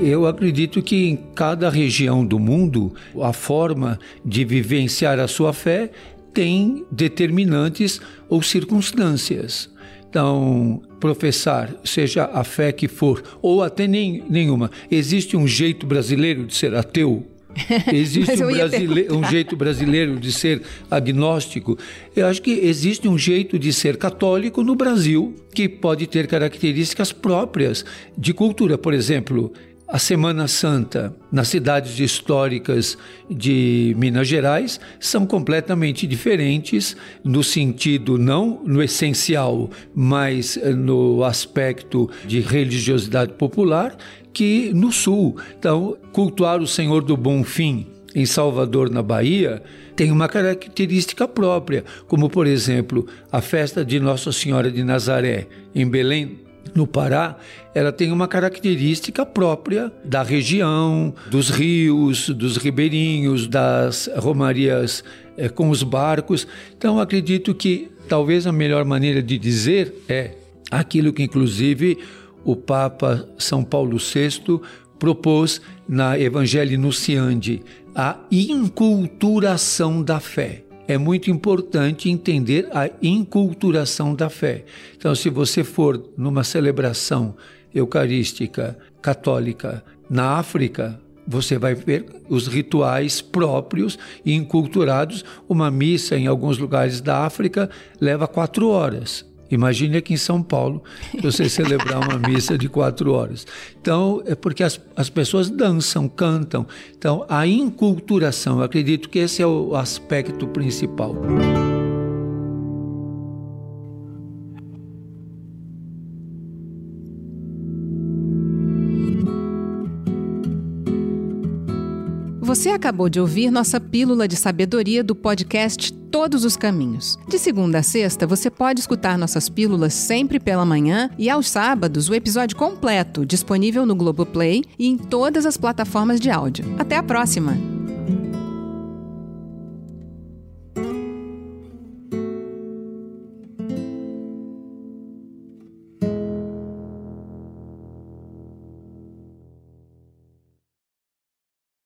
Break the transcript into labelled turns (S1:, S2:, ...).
S1: Eu acredito que em cada região do mundo, a forma de vivenciar a sua fé tem determinantes ou circunstâncias. Então, professar, seja a fé que for, ou até nem, nenhuma, existe um jeito brasileiro de ser ateu? Existe um, brasile... um, jeito brasileiro de ser agnóstico. Eu acho que existe um jeito de ser católico no Brasil que pode ter características próprias de cultura. Por exemplo, a Semana Santa nas cidades históricas de Minas Gerais são completamente diferentes no sentido não no essencial, mas no aspecto de religiosidade popular que no sul. Então, cultuar o Senhor do Bom Fim em Salvador, na Bahia, tem uma característica própria, como por exemplo, a festa de Nossa Senhora de Nazaré em Belém, no Pará, ela tem uma característica própria da região, dos rios, dos ribeirinhos, das romarias é, com os barcos. Então, acredito que talvez a melhor maneira de dizer é aquilo que, inclusive, o Papa São Paulo VI propôs na Evangelii Nunciandi, a inculturação da fé. É muito importante entender a inculturação da fé. Então, se você for numa celebração eucarística católica na África, você vai ver os rituais próprios e inculturados. Uma missa em alguns lugares da África leva quatro horas. Imagine aqui em São Paulo você celebrar uma missa de quatro horas. Então, é porque as, as pessoas dançam, cantam. Então, a inculturação, eu acredito que esse é o aspecto principal.
S2: Você acabou de ouvir nossa pílula de sabedoria do podcast Todos os Caminhos. De segunda a sexta, você pode escutar nossas pílulas sempre pela manhã e aos sábados o episódio completo disponível no Globoplay e em todas as plataformas de áudio. Até a próxima!